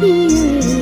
Tình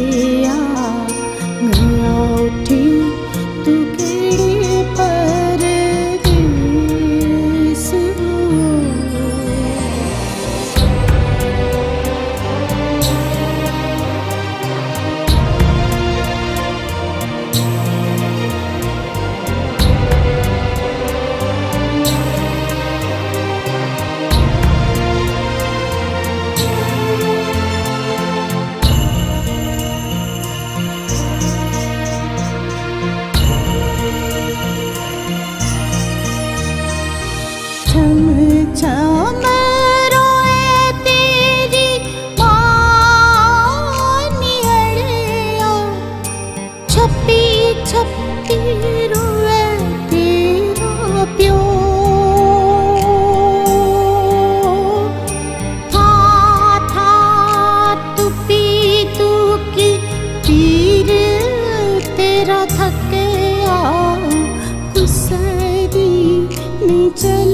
सारी में चल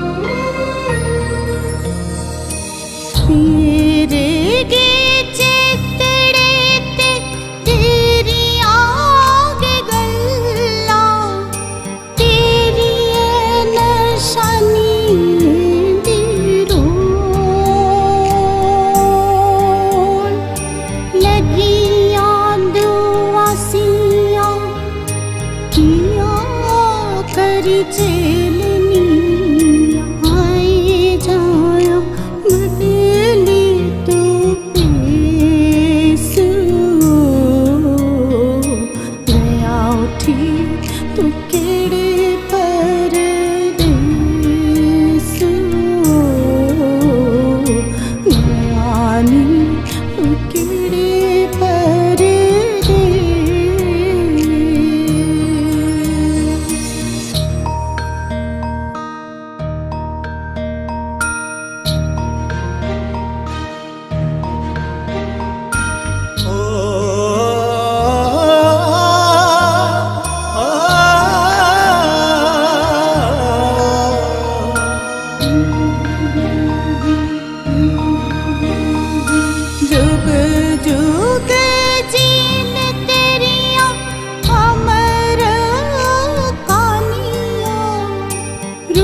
you.